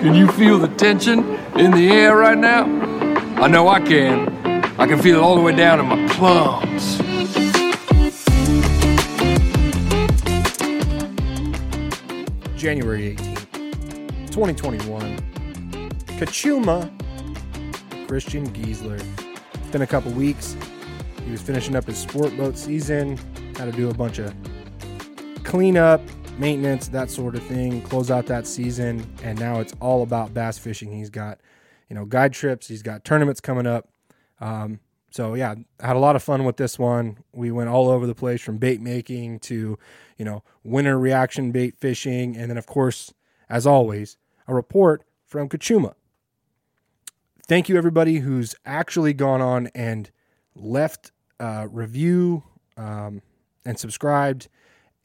Can you feel the tension in the air right now? I know I can. I can feel it all the way down in my plums. January 18th, 2021. Cachuma, Christian Geisler. It's been a couple weeks. He was finishing up his sport boat season, had to do a bunch of cleanup, maintenance, that sort of thing, close out that season, and now it's all about bass fishing. He's got, you know, guide trips, he's got tournaments coming up. Um, so yeah, had a lot of fun with this one. We went all over the place from bait making to, you know, winter reaction bait fishing, and then of course, as always, a report from Cachuma. Thank you everybody who's actually gone on and left a review um, and subscribed,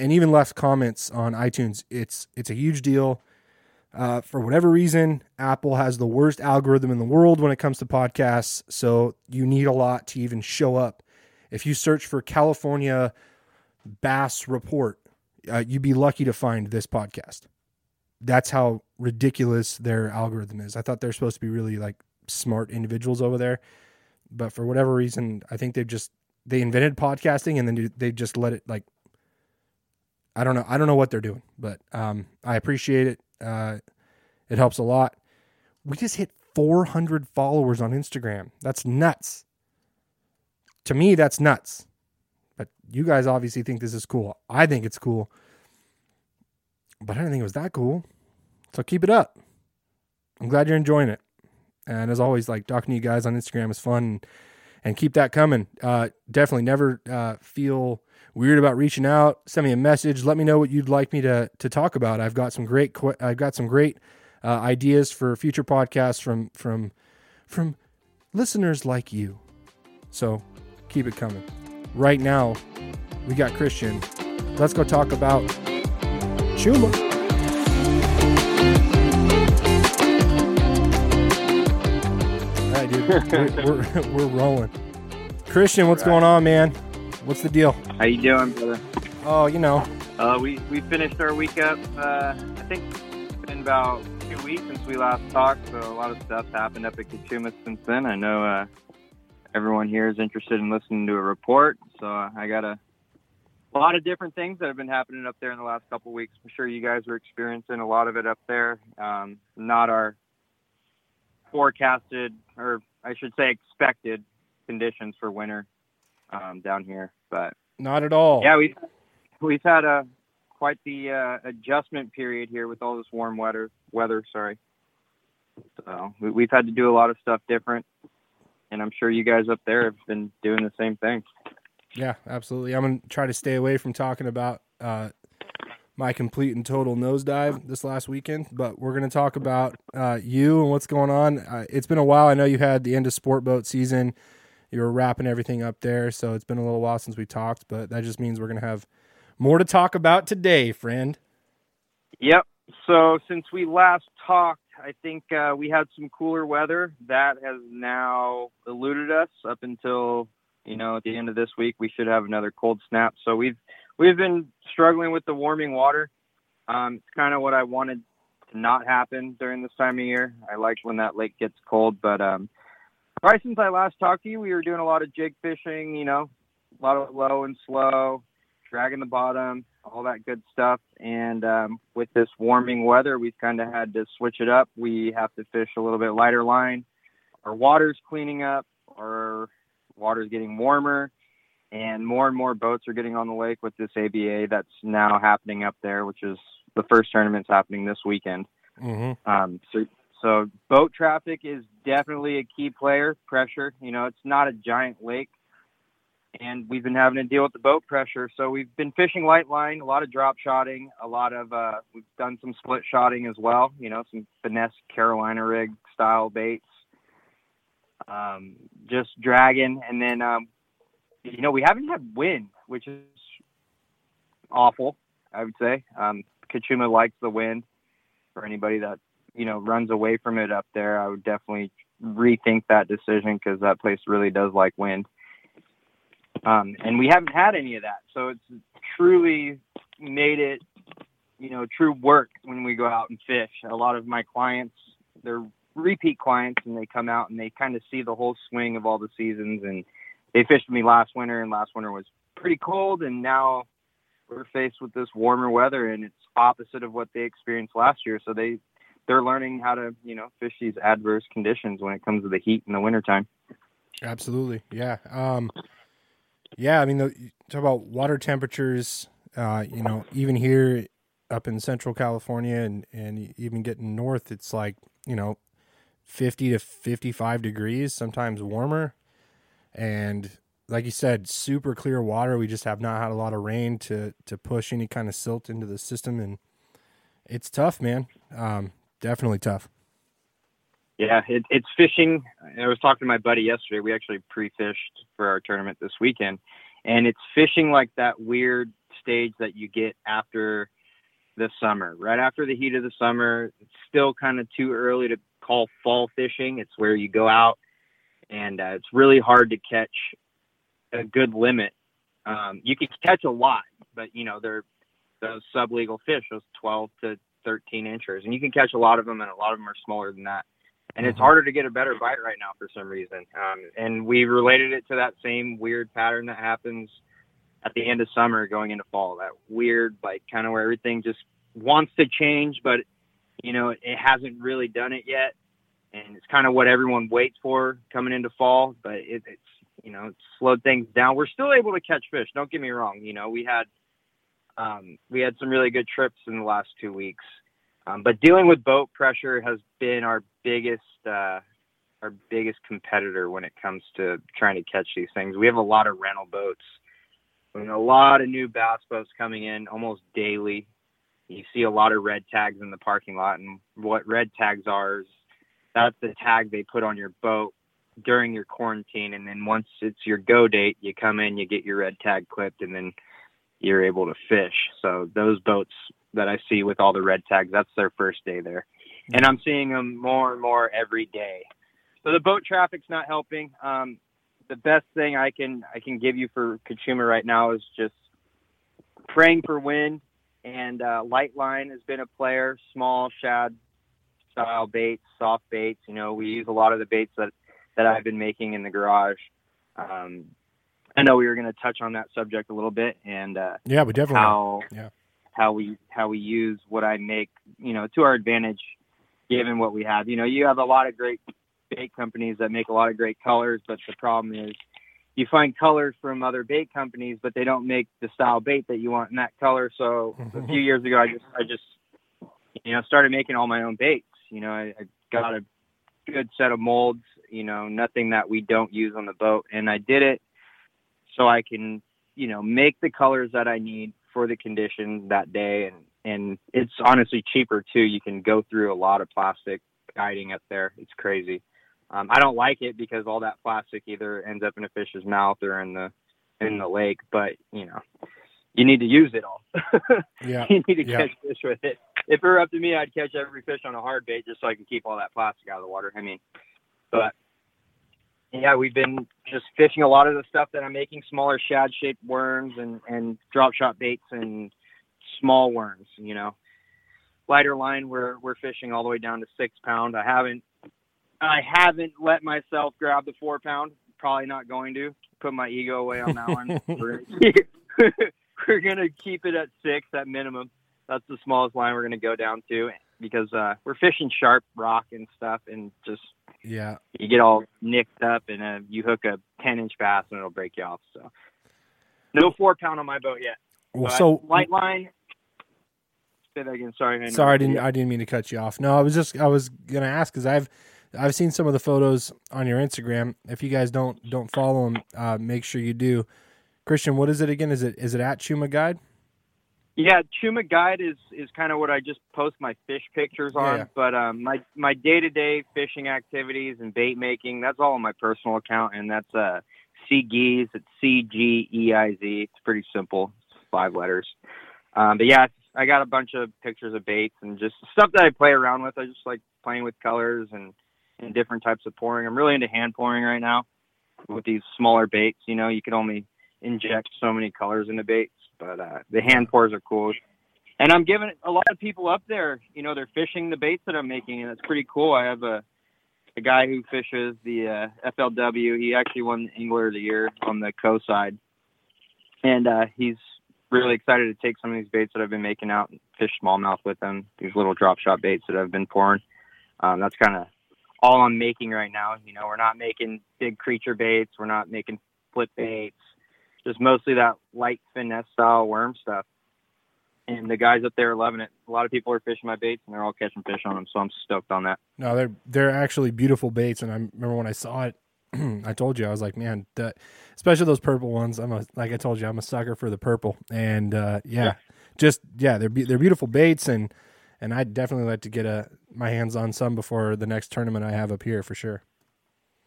and even left comments on iTunes. It's it's a huge deal. Uh, for whatever reason, Apple has the worst algorithm in the world when it comes to podcasts. So you need a lot to even show up. If you search for California Bass Report, uh, you'd be lucky to find this podcast. That's how ridiculous their algorithm is. I thought they're supposed to be really like smart individuals over there, but for whatever reason, I think they've just they invented podcasting and then they just let it like I don't know. I don't know what they're doing, but um, I appreciate it. Uh, it helps a lot. We just hit 400 followers on Instagram. That's nuts. To me, that's nuts. But you guys obviously think this is cool. I think it's cool. But I didn't think it was that cool. So keep it up. I'm glad you're enjoying it. And as always, like talking to you guys on Instagram is fun and keep that coming. Uh, definitely never uh, feel weird about reaching out. Send me a message. Let me know what you'd like me to to talk about. I've got some great I've got some great uh, ideas for future podcasts from from from listeners like you. So keep it coming. Right now, we got Christian. Let's go talk about Chuma. All right, dude. We're, we're, we're rolling. Christian, what's Right. going on, man? What's the deal? How you doing, brother? Oh, you know, Uh, we we finished our week up. Uh, I think it's been about two weeks since we last talked, so a lot of stuff's happened up at Cachuma since then. I know uh, everyone here is interested in listening to a report, so I got a, a lot of different things that have been happening up there in the last couple of weeks. I'm sure you guys are experiencing a lot of it up there. Um, not our forecasted, or I should say, expected conditions for winter um, down here, but not at all. yeah, we've we've had a quite the uh, adjustment period here with all this warm weather. Weather, sorry. So we, we've had to do a lot of stuff different, and I'm sure you guys up there have been doing the same thing. Yeah, absolutely. I'm gonna try to stay away from talking about uh, my complete and total nosedive this last weekend, but we're gonna talk about uh, you and what's going on. Uh, it's been a while. I know you had the end of sport boat season. You were wrapping everything up there, so it's been a little while since we talked. But that just means we're gonna have more to talk about today, friend. Yep. So since we last talked, I think uh, we had some cooler weather that has now eluded us up until you know at the end of this week. We should have another cold snap. So we've we've been struggling with the warming water. Um, it's kind of what I wanted to not happen during this time of year. I like when that lake gets cold, but um, right since I last talked to you, we were doing a lot of jig fishing. You know, a lot of low and slow, dragging the bottom, all that good stuff. And um, with this warming weather, we've kind of had to switch it up. We have to fish a little bit lighter line. Our water's cleaning up. Our water's getting warmer, and more and more boats are getting on the lake with this ABA that's now happening up there, which is the first tournament's happening this weekend. Mm-hmm. Um, so, so boat traffic is definitely a key player. Pressure, you know, it's not a giant lake, and we've been having to deal with the boat pressure. So we've been fishing light line, a lot of drop shotting, a lot of uh, we've done some split shotting as well. You know, some finesse Carolina rig style baits. Um, just dragging, and then um, you know we haven't had wind, which is awful. I would say um, Cachuma likes the wind. For anybody that you know runs away from it up there, I would definitely rethink that decision because that place really does like wind. Um, and we haven't had any of that, so it's truly made it, you know, true work when we go out and fish. A lot of my clients they're repeat clients and they come out and they kind of see the whole swing of all the seasons and they fished with me last winter and last winter was pretty cold and now we're faced with this warmer weather and it's opposite of what they experienced last year so they they're learning how to you know fish these adverse conditions when it comes to the heat in the wintertime Absolutely. Yeah. Um, yeah. I mean, the, talk about water temperatures, uh, you know, even here up in central California and, and even getting north, it's like, you know, 50 to 55 degrees, sometimes warmer. And like you said, super clear water. We just have not had a lot of rain to, to push any kind of silt into the system. And it's tough, man. Um, definitely tough. Yeah, it, it's fishing. I was talking to my buddy yesterday. We actually pre-fished for our tournament this weekend, and it's fishing like that weird stage that you get after the summer, right after the heat of the summer. It's still kind of too early to call fall fishing. It's where you go out, and uh, it's really hard to catch a good limit. Um, you can catch a lot, but you know they're those sublegal fish, those 12 to 13 inches, and you can catch a lot of them, and a lot of them are smaller than that and it's harder to get a better bite right now for some reason. Um, and we related it to that same weird pattern that happens at the end of summer going into fall. That weird, like, kind of where everything just wants to change, but you know, it, it hasn't really done it yet. And it's kind of what everyone waits for coming into fall, but it, it's you know, slowed things down. We're still able to catch fish. Don't get me wrong. You know, we had um, we had some really good trips in the last two weeks. Um, but dealing with boat pressure has been our biggest uh, our biggest competitor when it comes to trying to catch these things. We have a lot of rental boats. Mean, a lot of new bass boats coming in almost daily. You see a lot of red tags in the parking lot, and what red tags are is that's the tag they put on your boat during your quarantine, and then once it's your go date, you come in, you get your red tag clipped, and then you're able to fish. So those boats that I see with all the red tags, that's their first day there. And I'm seeing them more and more every day. So the boat traffic's not helping. Um, the best thing I can I can give you for consumer right now is just praying for wind and uh, light line has been a player, small shad style baits, soft baits. You know, we use a lot of the baits that that I've been making in the garage. Um, I know we were going to touch on that subject a little bit, and uh, Yeah, we definitely. how Yeah. how we how we use what I make, you know, to our advantage, given what we have. You know, you have a lot of great bait companies that make a lot of great colors, but the problem is you find colors from other bait companies, but they don't make the style bait that you want in that color. So a few years ago, I just I just you know started making all my own baits. You know, I, I got a good set of molds. You know, nothing that we don't use on the boat, and I did it so I can you know make the colors that I need for the condition that day, and and it's honestly cheaper too. You can go through a lot of plastic guiding up there. It's crazy. Um, I don't like it because all that plastic either ends up in a fish's mouth or in the in the lake. But you know, you need to use it all. Yeah. you need to Yeah. catch fish with it. If it were up to me, I'd catch every fish on a hard bait just so I can keep all that plastic out of the water. I mean, but yeah, we've been just fishing a lot of the stuff that I'm making, smaller shad shaped worms and and drop shot baits and small worms. You know, lighter line. We're we're fishing all the way down to six pound. I haven't I haven't let myself grab the four pound. Probably not going to put my ego away on that one. we're, we're gonna keep it at six at minimum. That's the smallest line we're gonna go down to because uh, we're fishing sharp rock and stuff, and just Yeah. you get all nicked up, and uh, you hook a ten inch bass, and it'll break you off. So no four pound on my boat yet. Well, so light line. Say that again. Sorry. I Sorry, I didn't. you. I didn't mean to cut you off. No, I was just. I was gonna ask because I've, I've seen some of the photos on your Instagram. If you guys don't don't follow them, uh, make sure you do. Christian, what is it again? Is it is it at Chuma Guide? Yeah, Chuma Guide is is kind of what I just post my fish pictures on. Yeah. But um, my my day to day fishing activities and bait making that's all on my personal account, and that's uh C Geese. It's C G E I Z. It's pretty simple, it's five letters. Um, but yeah, I got a bunch of pictures of baits and just stuff that I play around with. I just like playing with colors and and different types of pouring. I'm really into hand pouring right now with these smaller baits. You know, you can only inject so many colors into baits, but uh, the hand pours are cool. and I'm giving a lot of people up there, you know, they're fishing the baits that I'm making, and it's pretty cool. I have a a guy who fishes the uh, FLW. He actually won Angler of the Year on the co side, and uh, he's really excited to take some of these baits that I've been making out and fish smallmouth with them. These little drop shot baits that I've been pouring. Um, that's kind of all I'm making right now. You know, we're not making big creature baits. We're not making flip baits. Just mostly that light finesse style worm stuff and the guys up there are loving it. A lot of people are fishing my baits, and they're all catching fish on them. So I'm stoked on that. No, they're they're actually beautiful baits, and I remember when I saw it, I told you I was like, man, that, especially those purple ones. I'm a like I told you, I'm a sucker for the purple, and uh, yeah, yeah, just yeah, they're they're beautiful baits, and and I'd definitely like to get a my hands on some before the next tournament I have up here for sure.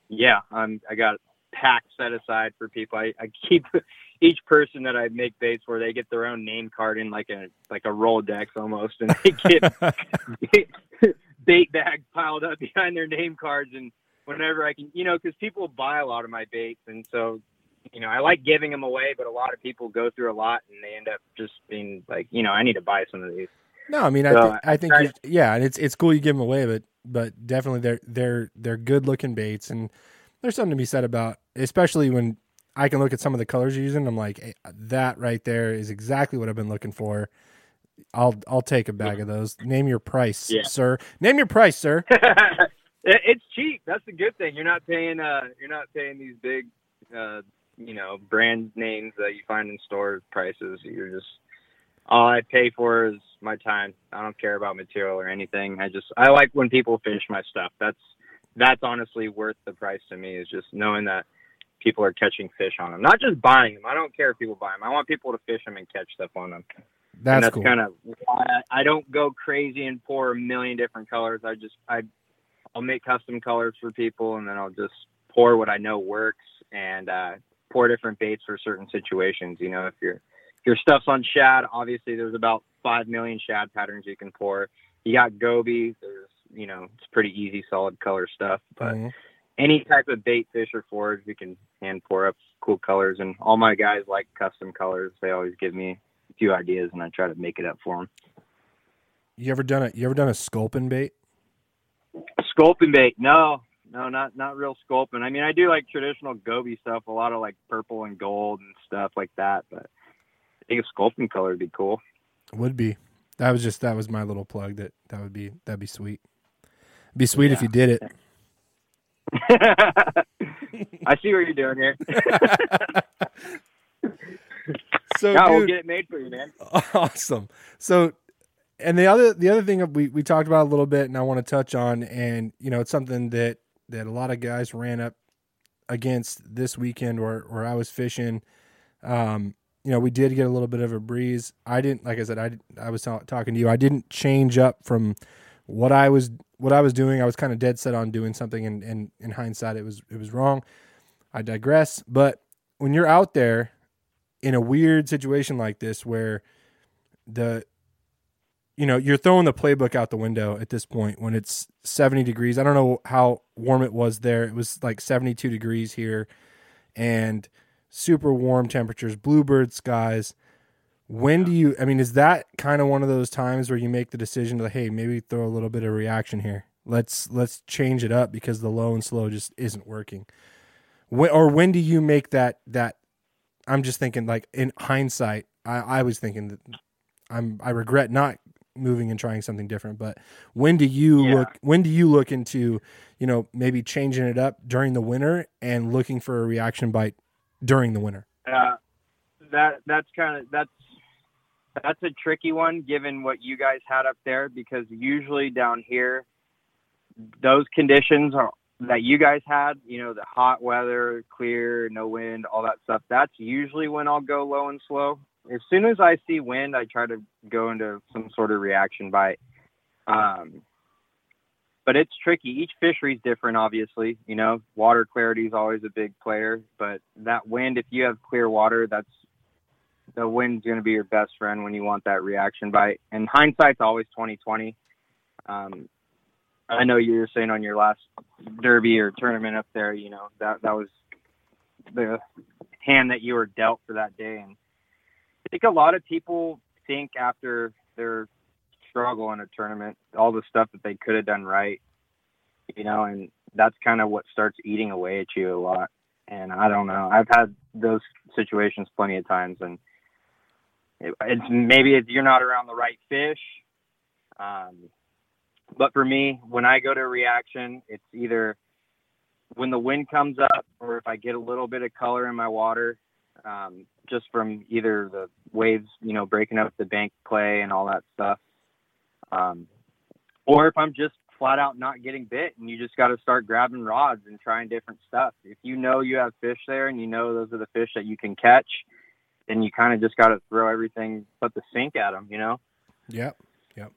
Yeah, I'm. I got pack set aside for people. I, I keep each person that I make baits for, they get their own name card in like a like a Rolodex almost, and they get bait bags piled up behind their name cards. And whenever I can, you know, because people buy a lot of my baits, and so you know, I like giving them away, but a lot of people go through a lot and they end up just being like, you know, I need to buy some of these. No, I mean, so I, th- I think, I, yeah, and it's it's cool you give them away, but but definitely they're they're they're good looking baits, and there's something to be said about, especially when I can look at some of the colors you're using. I'm like, hey, that right there is exactly what I've been looking for. I'll I'll take a bag of those. Name your price, yeah. sir. Name your price, sir. it's cheap. That's the good thing. You're not paying uh you're not paying these big uh you know brand names that you find in store prices. You're just all I pay for is my time. I don't care about material or anything. I just I like when people finish my stuff. That's that's honestly worth the price to me. Is just knowing that people are catching fish on them. Not just buying them. I don't care if people buy them. I want people to fish them and catch stuff on them. That's, that's cool. kind of why I don't go crazy and pour a million different colors. I just I I'll make custom colors for people and then I'll just pour what I know works and uh, pour different baits for certain situations. You know, if your if your stuff's on shad, obviously there's about five million shad patterns you can pour. You got goby. There's you know it's pretty easy, solid color stuff, but. Mm-hmm any type of bait fish or forage, we can hand pour up cool colors. And all my guys like custom colors. They always give me a few ideas, and I try to make it up for them. You ever done a You ever done a sculpin bait? Sculpin bait? No, no, not not real sculpin. I mean, I do like traditional goby stuff, a lot of like purple and gold and stuff like that. But I think a sculpin color would be cool. Would be. That was just that was my little plug. That that would be that'd be sweet. It'd be sweet yeah. if you did it. I see what you're doing here. so yeah, dude, we'll get it made for you, man. Awesome. So, and the other the other thing we we talked about a little bit, and I want to touch on, and you know, it's something that that a lot of guys ran up against this weekend, where where I was fishing. Um, you know, we did get a little bit of a breeze. I didn't, like I said, I I was talking to you. I didn't change up from what I was what I was doing, I was kind of dead set on doing something, and, and in hindsight, it was it was wrong. I digress. But when you're out there in a weird situation like this, where the you know you're throwing the playbook out the window at this point when it's 70 degrees. I don't know how warm it was there. It was like 72 degrees here, and super warm temperatures, bluebird skies when do you? I mean, is that kind of one of those times where you make the decision to, hey, maybe throw a little bit of reaction here. Let's let's change it up because the low and slow just isn't working. When, or when do you make that that? I'm just thinking like in hindsight, I, I was thinking that I'm I regret not moving and trying something different. But when do you yeah. look? When do you look into you know maybe changing it up during the winter and looking for a reaction bite during the winter? Uh, that that's kind of that's that's a tricky one given what you guys had up there because usually down here those conditions are that you guys had, you know, the hot weather, clear, no wind, all that stuff. That's usually when I'll go low and slow. As soon as I see wind, I try to go into some sort of reaction bite. Um, but it's tricky. Each fishery is different, obviously. You know, water clarity is always a big player, but that wind, if you have clear water, that's the wind's going to be your best friend when you want that reaction bite. And hindsight's always 2020. Um, I know you were saying on your last derby or tournament up there, you know that that was the hand that you were dealt for that day. And I think a lot of people think after their struggle in a tournament, all the stuff that they could have done right, you know, and that's kind of what starts eating away at you a lot. And I don't know. I've had those situations plenty of times, and it, it's maybe it's, you're not around the right fish. Um, but for me, when I go to a reaction, it's either when the wind comes up or if I get a little bit of color in my water, um, just from either the waves, you know, breaking up the bank clay and all that stuff. Um, or if I'm just flat out not getting bit and you just got to start grabbing rods and trying different stuff. If you know you have fish there and you know those are the fish that you can catch, then you kind of just got to throw everything but the sink at them, you know? Yep. Yep.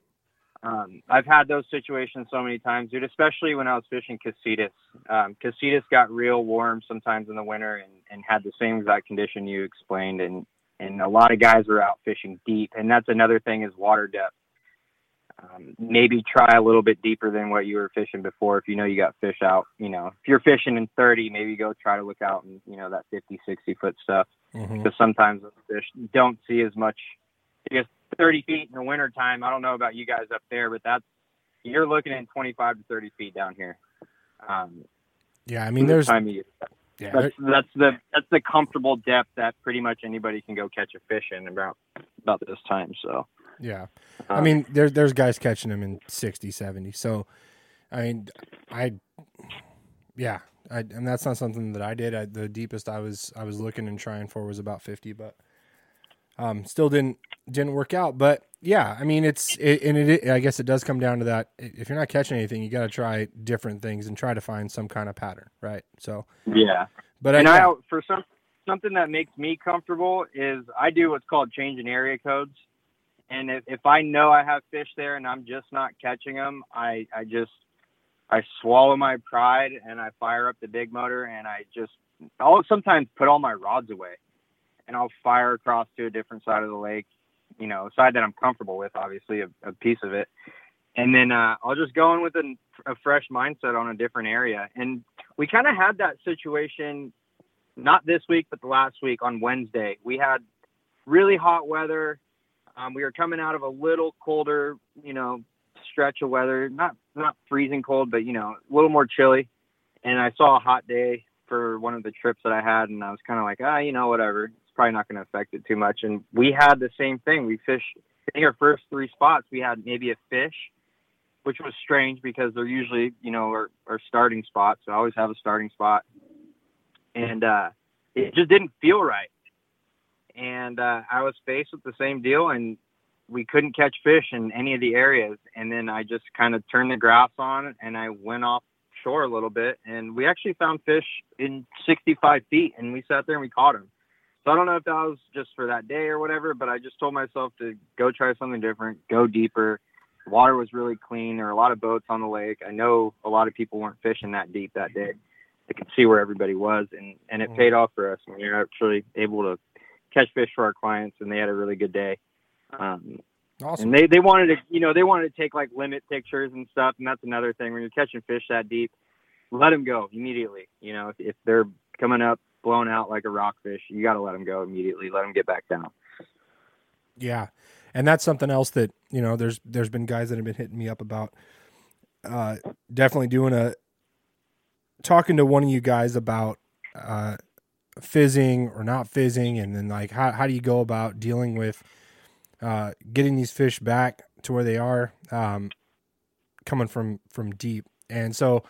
Um, I've had those situations so many times, dude, especially when I was fishing Casitas. Um, Casitas got real warm sometimes in the winter and, and had the same exact condition you explained. And, and a lot of guys were out fishing deep. And that's another thing is water depth um, maybe try a little bit deeper than what you were fishing before. If you know you got fish out, you know, if you're fishing in 30, maybe go try to look out and, you know, that 50, 60 foot stuff. Mm-hmm. Because sometimes the fish don't see as much. I guess 30 feet in the winter time, I don't know about you guys up there, but that's, you're looking at 25 to 30 feet down here. Um, yeah, I mean, there's, time of year. yeah, that's, that's the that's the comfortable depth that pretty much anybody can go catch a fish in about about this time. So yeah. I mean, there's there's guys catching them in 60, 70. So, I mean, I, yeah, I, and that's not something that I did. I, the deepest I was I was looking and trying for was about 50, but um, still didn't didn't work out. But yeah, I mean, it's it, and it I guess it does come down to that. If you're not catching anything, you got to try different things and try to find some kind of pattern, right? So yeah, but and I, I for some something that makes me comfortable is I do what's called changing area codes and if, if I know I have fish there and I'm just not catching them, I, I just I swallow my pride and I fire up the big motor and I just I'll sometimes put all my rods away and I'll fire across to a different side of the lake, you know, side that I'm comfortable with, obviously a, a piece of it. And then uh, I'll just go in with a, a fresh mindset on a different area. And we kind of had that situation, not this week, but the last week on Wednesday. We had really hot weather um, we were coming out of a little colder, you know, stretch of weather, not not freezing cold, but you know, a little more chilly. And I saw a hot day for one of the trips that I had, and I was kind of like, ah, you know, whatever. It's probably not going to affect it too much. And we had the same thing. We fished. I think our first three spots, we had maybe a fish, which was strange because they're usually, you know, our, our starting spots. So I always have a starting spot, and uh, it just didn't feel right and uh, I was faced with the same deal, and we couldn't catch fish in any of the areas. And then I just kind of turned the grass on, and I went off shore a little bit, and we actually found fish in 65 feet, and we sat there and we caught them. So I don't know if that was just for that day or whatever, but I just told myself to go try something different, go deeper. water was really clean. There were a lot of boats on the lake. I know a lot of people weren't fishing that deep that day. They could see where everybody was, and and it mm. paid off for us. And we were actually able to catch fish for our clients, and they had a really good day. Um, awesome. And they they wanted to, you know, they wanted to take like limit pictures and stuff, and that's another thing when you're catching fish that deep. Let them go immediately. You know, if, if they're coming up blown out like a rockfish, you got to let them go immediately. Let them get back down. Yeah, and that's something else that you know. There's there's been guys that have been hitting me up about. Uh, definitely doing a talking to one of you guys about uh, fizzing or not fizzing, and then like how how do you go about dealing with uh, getting these fish back to where they are um, coming from from deep, and so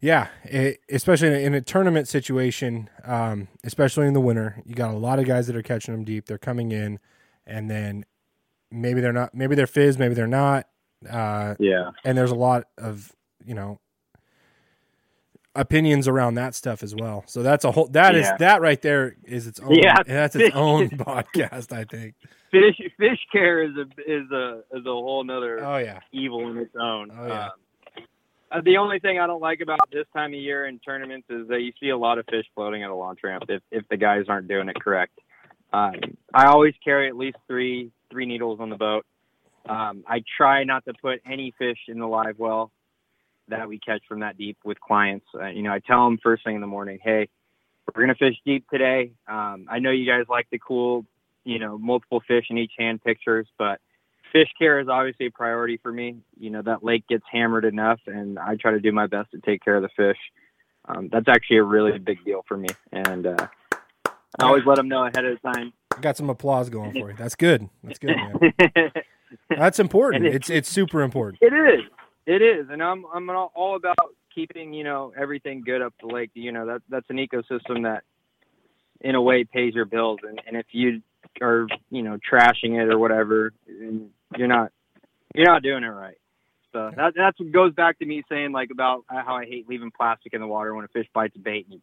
yeah, it, especially in a, in a, tournament situation, um, especially in the winter, you got a lot of guys that are catching them deep. They're coming in, and then maybe they're not, maybe they're fizz, maybe they're not. Uh, yeah, and there's a lot of you know opinions around that stuff as well. So that's a whole that yeah. is that right there is its own yeah, that's its own podcast, I think. Fish fish care is a is a is a whole nother oh yeah evil in its own. Oh yeah. Um, the only thing I don't like about this time of year in tournaments is that you see a lot of fish floating at a launch ramp if if the guys aren't doing it correct. Um, I always carry at least three three needles on the boat. Um, I try not to put any fish in the live well that we catch from that deep with clients. Uh, you know, I tell them first thing in the morning, hey, we're gonna fish deep today. Um, I know you guys like the cool, you know, multiple fish in each hand pictures, but fish care is obviously a priority for me. You know, that lake gets hammered enough, and I try to do my best to take care of the fish. Um, that's actually a really big deal for me, and uh, I always let them know ahead of time. I got some applause going for you. That's good. That's good, man. That's important. It- It's it's super important. It is. It is, and I'm I'm all all about keeping you know everything good up the lake. You know that that's an ecosystem that, in a way, pays your bills. And and if you are you know trashing it or whatever, you're not you're not doing it right. So that that's what goes back to me saying like about how I hate leaving plastic in the water when a fish bites a bait and you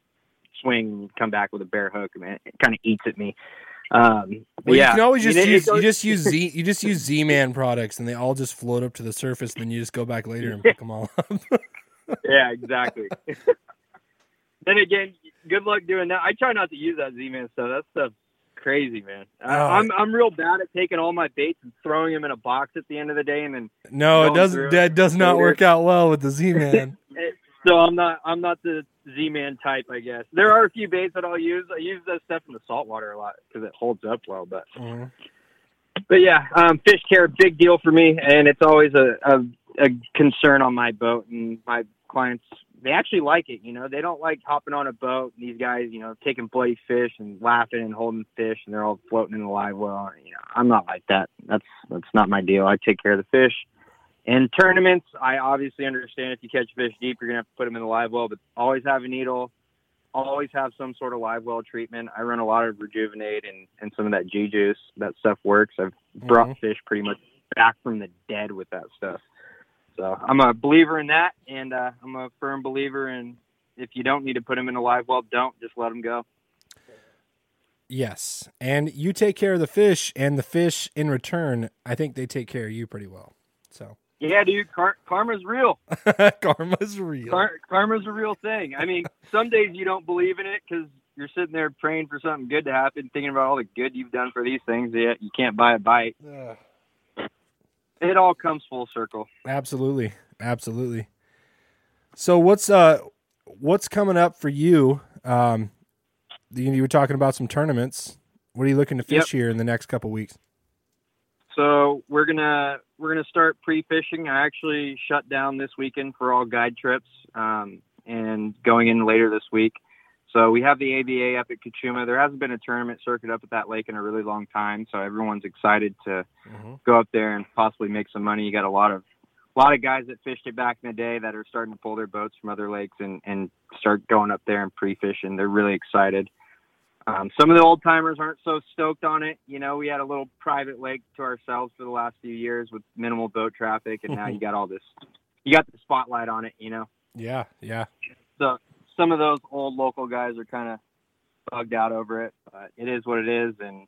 swing and come back with a bare hook. Man, it kind of eats at me. Um, Well, yeah, you can always I mean, just it use you just use Z you just use Z Man products and they all just float up to the surface and then you just go back later and pick them all up. yeah, exactly. then again, good luck doing that. I try not to use that Z-Man stuff. That stuff's crazy, man. I, Oh. I'm I'm real bad at taking all my baits and throwing them in a box at the end of the day, and then no, it doesn't that does not later. work out well with the Z Man. so I'm not I'm not the Z-Man type, I guess. There are a few baits that I'll use. I use that stuff in the saltwater a lot because it holds up well, but. Mhm. But yeah, um, fish care big deal for me, and it's always a, a a concern on my boat. And my clients, they actually like it. You know, they don't like hopping on a boat. And these guys, you know, taking bloody fish and laughing and holding fish, and they're all floating in the live well. You know, I'm not like that. That's that's not my deal. I take care of the fish. In tournaments, I obviously understand if you catch fish deep, you're gonna have to put them in the live well, but always have a needle. Always have some sort of live well treatment. I run a lot of Rejuvenade and, and some of that G juice. That stuff works. I've brought Mhm. fish pretty much back from the dead with that stuff. So I'm a believer in that, and uh, I'm a firm believer in if you don't need to put them in a live well, don't just let them go. Yes, and you take care of the fish, and the fish in return, I think they take care of you pretty well. So Yeah, dude, car- karma's real. karma's real. Car- karma's a real thing. I mean, some days you don't believe in it because you're sitting there praying for something good to happen, thinking about all the good you've done for these things. Yet you can't buy a bite. It all comes full circle. Absolutely, absolutely. So what's uh what's coming up for you? Um, you, you were talking about some tournaments. What are you looking to fish here in the next couple weeks? So we're gonna we're gonna start pre-fishing. I actually shut down this weekend for all guide trips, um, and going in later this week. So we have the ABA up at Cachuma. There hasn't been a tournament circuit up at that lake in a really long time, so everyone's excited to go up there and possibly make some money. You got a lot of a lot of guys that fished it back in the day that are starting to pull their boats from other lakes and and start going up there and pre-fishing. They're really excited. Um, some of the old timers aren't so stoked on it. You know, we had a little private lake to ourselves for the last few years with minimal boat traffic, and now you got all this. You got the spotlight on it. You know, Yeah, yeah. so some of those old local guys are kind of bugged out over it, but it is what it is, and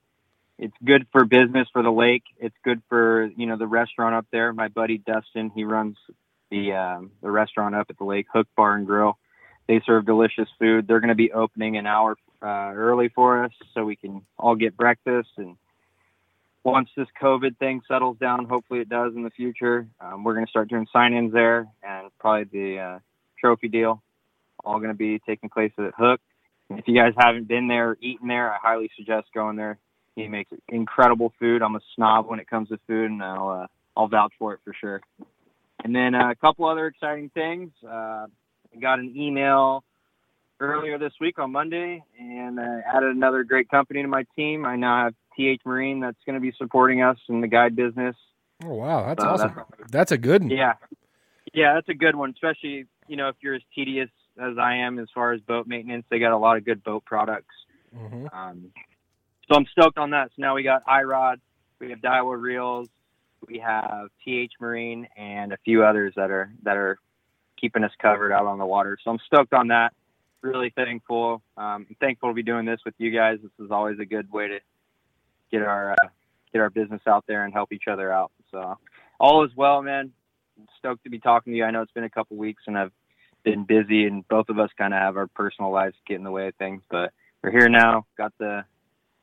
it's good for business for the lake. It's good for you know the restaurant up there. My buddy Dustin, he runs the um, the restaurant up at the lake, Hook Bar and Grill. They serve delicious food. They're going to be opening an hour uh, early for us, so we can all get breakfast. And once this COVID thing settles down, hopefully it does in the future, um, we're going to start doing sign-ins there, and probably the uh, trophy deal all going to be taking place at Hook. If you guys haven't been there or eaten there, I highly suggest going there. He makes incredible food. I'm a snob when it comes to food, and I'll uh, I'll vouch for it for sure. And then uh, a couple other exciting things. Uh, I got an email earlier this week on Monday, and uh, added another great company to my team. I now have TH Marine that's going to be supporting us in the guide business. Oh wow, that's So awesome. That's a good one. Yeah, yeah, that's a good one. Especially you know if you're as tedious as I am as far as boat maintenance, they got a lot of good boat products. Mhm. Um, so I'm stoked on that. So now we got iRod, we have Daiwa Reels, we have TH Marine, and a few others that are that are keeping us covered out on the water. So I'm stoked on that. Really thankful. Um, I'm thankful to be doing this with you guys. This is always a good way to get our uh, get our business out there and help each other out. So all is well, man. I'm stoked to be talking to you. I know it's been a couple weeks and I've been busy, and both of us kind of have our personal lives get in the way of things, but we're here now. Got the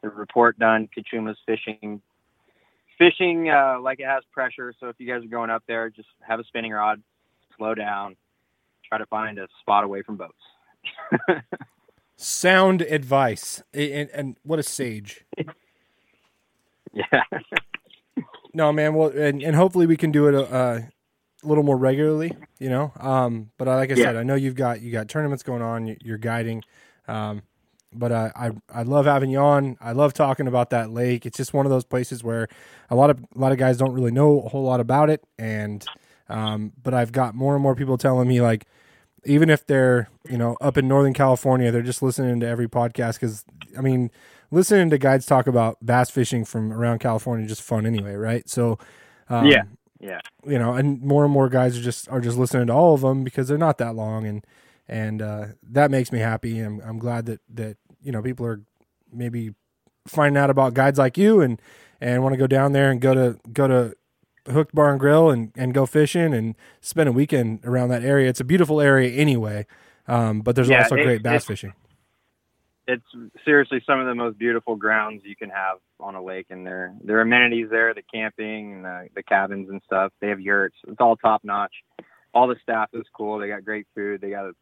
the report done. Cachuma's fishing fishing uh, like it has pressure. So if you guys are going up there, just have a spinning rod, slow down, try to find a spot away from boats. Sound advice, and, and what a sage. Yeah. No, man. Well, and, and hopefully we can do it uh, a little more regularly. You know, um, but uh, like I Yeah. said, I know you've got you got tournaments going on. you- You're guiding, um, but uh, I I love having you on. I love talking about that lake. It's just one of those places where a lot of a lot of guys don't really know a whole lot about it, and um, but I've got more and more people telling me like. Even if they're, you know, up in Northern California, they're just listening to every podcast because, I mean, listening to guides talk about bass fishing from around California is just fun anyway, right? So, um, Yeah. Yeah. you know, and more and more guys are just are just listening to all of them because they're not that long, and and uh, that makes me happy. I'm I'm glad that that you know people are maybe finding out about guides like you and and want to go down there and go to go to Hooked Bar and Grill and and go fishing and spend a weekend around that area. It's a beautiful area anyway, um, but there's Yeah, also it- great bass it- fishing. It's seriously some of the most beautiful grounds you can have on a lake, and their their amenities there, the camping and the, the cabins and stuff. They have yurts. It's all top notch. All the staff is cool. They got great food. They got a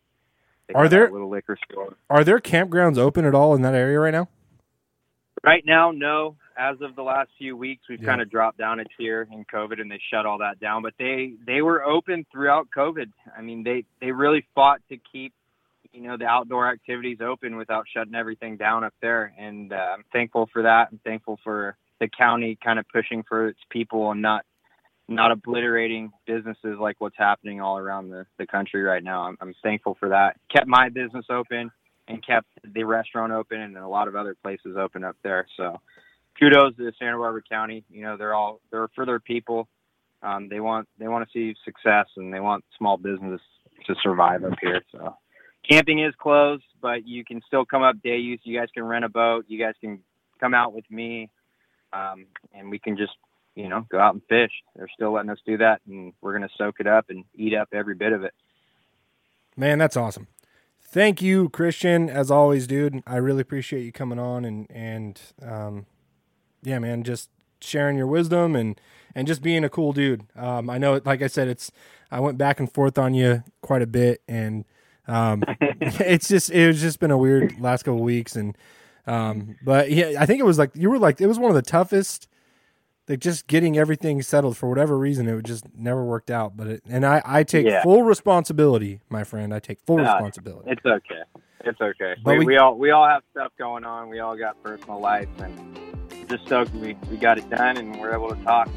they Are got there- a little liquor store. Are there campgrounds open at all in that area right now? Right now, no. As of the last few weeks, we've Yeah. kind of dropped down a tier in COVID, and they shut all that down. But they they were open throughout COVID. I mean, they they really fought to keep you know the outdoor activities open without shutting everything down up there. And uh, I'm thankful for that. I'm thankful for the county kind of pushing for its people and not not obliterating businesses like what's happening all around the, the country right now. I'm, I'm thankful for that. Kept my business open and kept the restaurant open and a lot of other places open up there. So kudos to Santa Barbara County. You know, they're all they're for their people. Um, they want they want to see success and they want small business to survive up here. So camping is closed, but you can still come up day use. You guys can rent a boat. You guys can come out with me, um, and we can just you know go out and fish. They're still letting us do that, and we're gonna soak it up and eat up every bit of it. Man, that's awesome. Thank you, Christian, as always, dude. I really appreciate you coming on and and um, yeah, man, just sharing your wisdom and and just being a cool dude. Um, I know, like I said, it's I went back and forth on you quite a bit, and um, it's just it was just been a weird last couple weeks, and um, but yeah, I think it was like you were like it was one of the toughest. Like just getting everything settled for whatever reason, it just never worked out. But it, and I, I take Yeah. full responsibility, my friend. I take full Uh, responsibility. It's okay. It's okay. But We, we- we all we all have stuff going on. We all got personal life, and just stoked we we got it done and we're able to talk.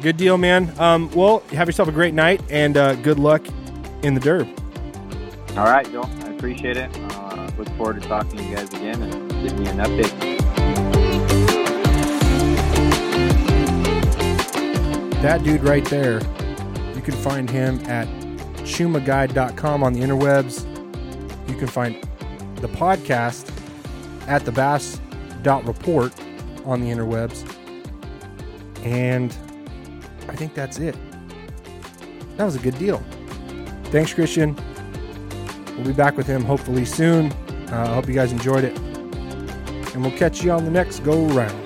Good deal, man. Um, well, have yourself a great night and uh, good luck in the derb. All right, Joel. I appreciate it. Uh, look forward to talking to you guys again and giving you an update. That dude right there, you can find him at chumaguide.com on the interwebs. You can find the podcast at thebass.report on the interwebs. And I think that's it. That was a good deal. Thanks, Christian. We'll be back with him hopefully soon. Uh, I hope you guys enjoyed it. And we'll catch you on the next go round.